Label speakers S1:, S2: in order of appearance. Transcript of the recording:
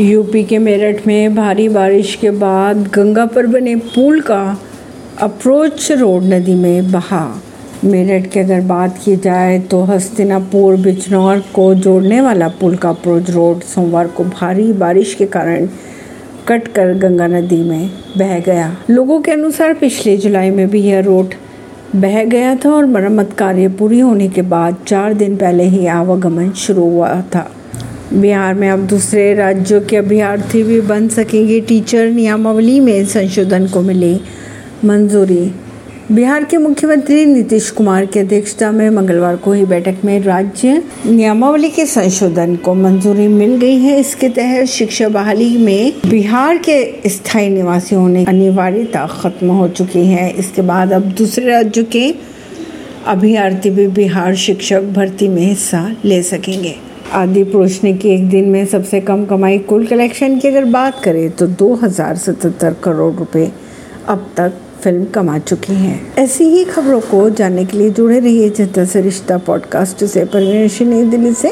S1: UP के मेरठ में भारी बारिश के बाद गंगा पर बने पुल का अप्रोच रोड नदी में बहा। मेरठ की अगर बात की जाए तो हस्तिनापुर, बिजनौर को जोड़ने वाला पुल का अप्रोच रोड सोमवार को भारी बारिश के कारण कट कर गंगा नदी में बह गया। लोगों के अनुसार पिछले जुलाई में भी यह रोड बह गया था और मरम्मत कार्य पूरी होने के बाद चार दिन पहले ही आवागमन शुरू हुआ था। बिहार में अब दूसरे राज्यों के अभ्यर्थी भी बन सकेंगे। टीचर नियमावली में संशोधन को मिली मंजूरी। बिहार के मुख्यमंत्री नीतीश कुमार की अध्यक्षता में मंगलवार को हुई बैठक में राज्य नियमावली के संशोधन को मंजूरी मिल गई है। इसके तहत शिक्षा बहाली में बिहार के स्थायी निवासी होने अनिवार्यता खत्म हो चुकी है। इसके बाद अब दूसरे राज्यों के अभ्यर्थी भी बिहार शिक्षक भर्ती में हिस्सा ले सकेंगे। आदि पुरुष ने की एक दिन में सबसे कम कमाई कुल कलेक्शन की अगर बात करें तो दो हज़ार सतहत्तर करोड़ रुपए अब तक फ़िल्म कमा चुकी हैं। ऐसी ही खबरों को जानने के लिए जुड़े रहिए जनता से रिश्ता पॉडकास्ट से। परवीन नई दिल्ली से।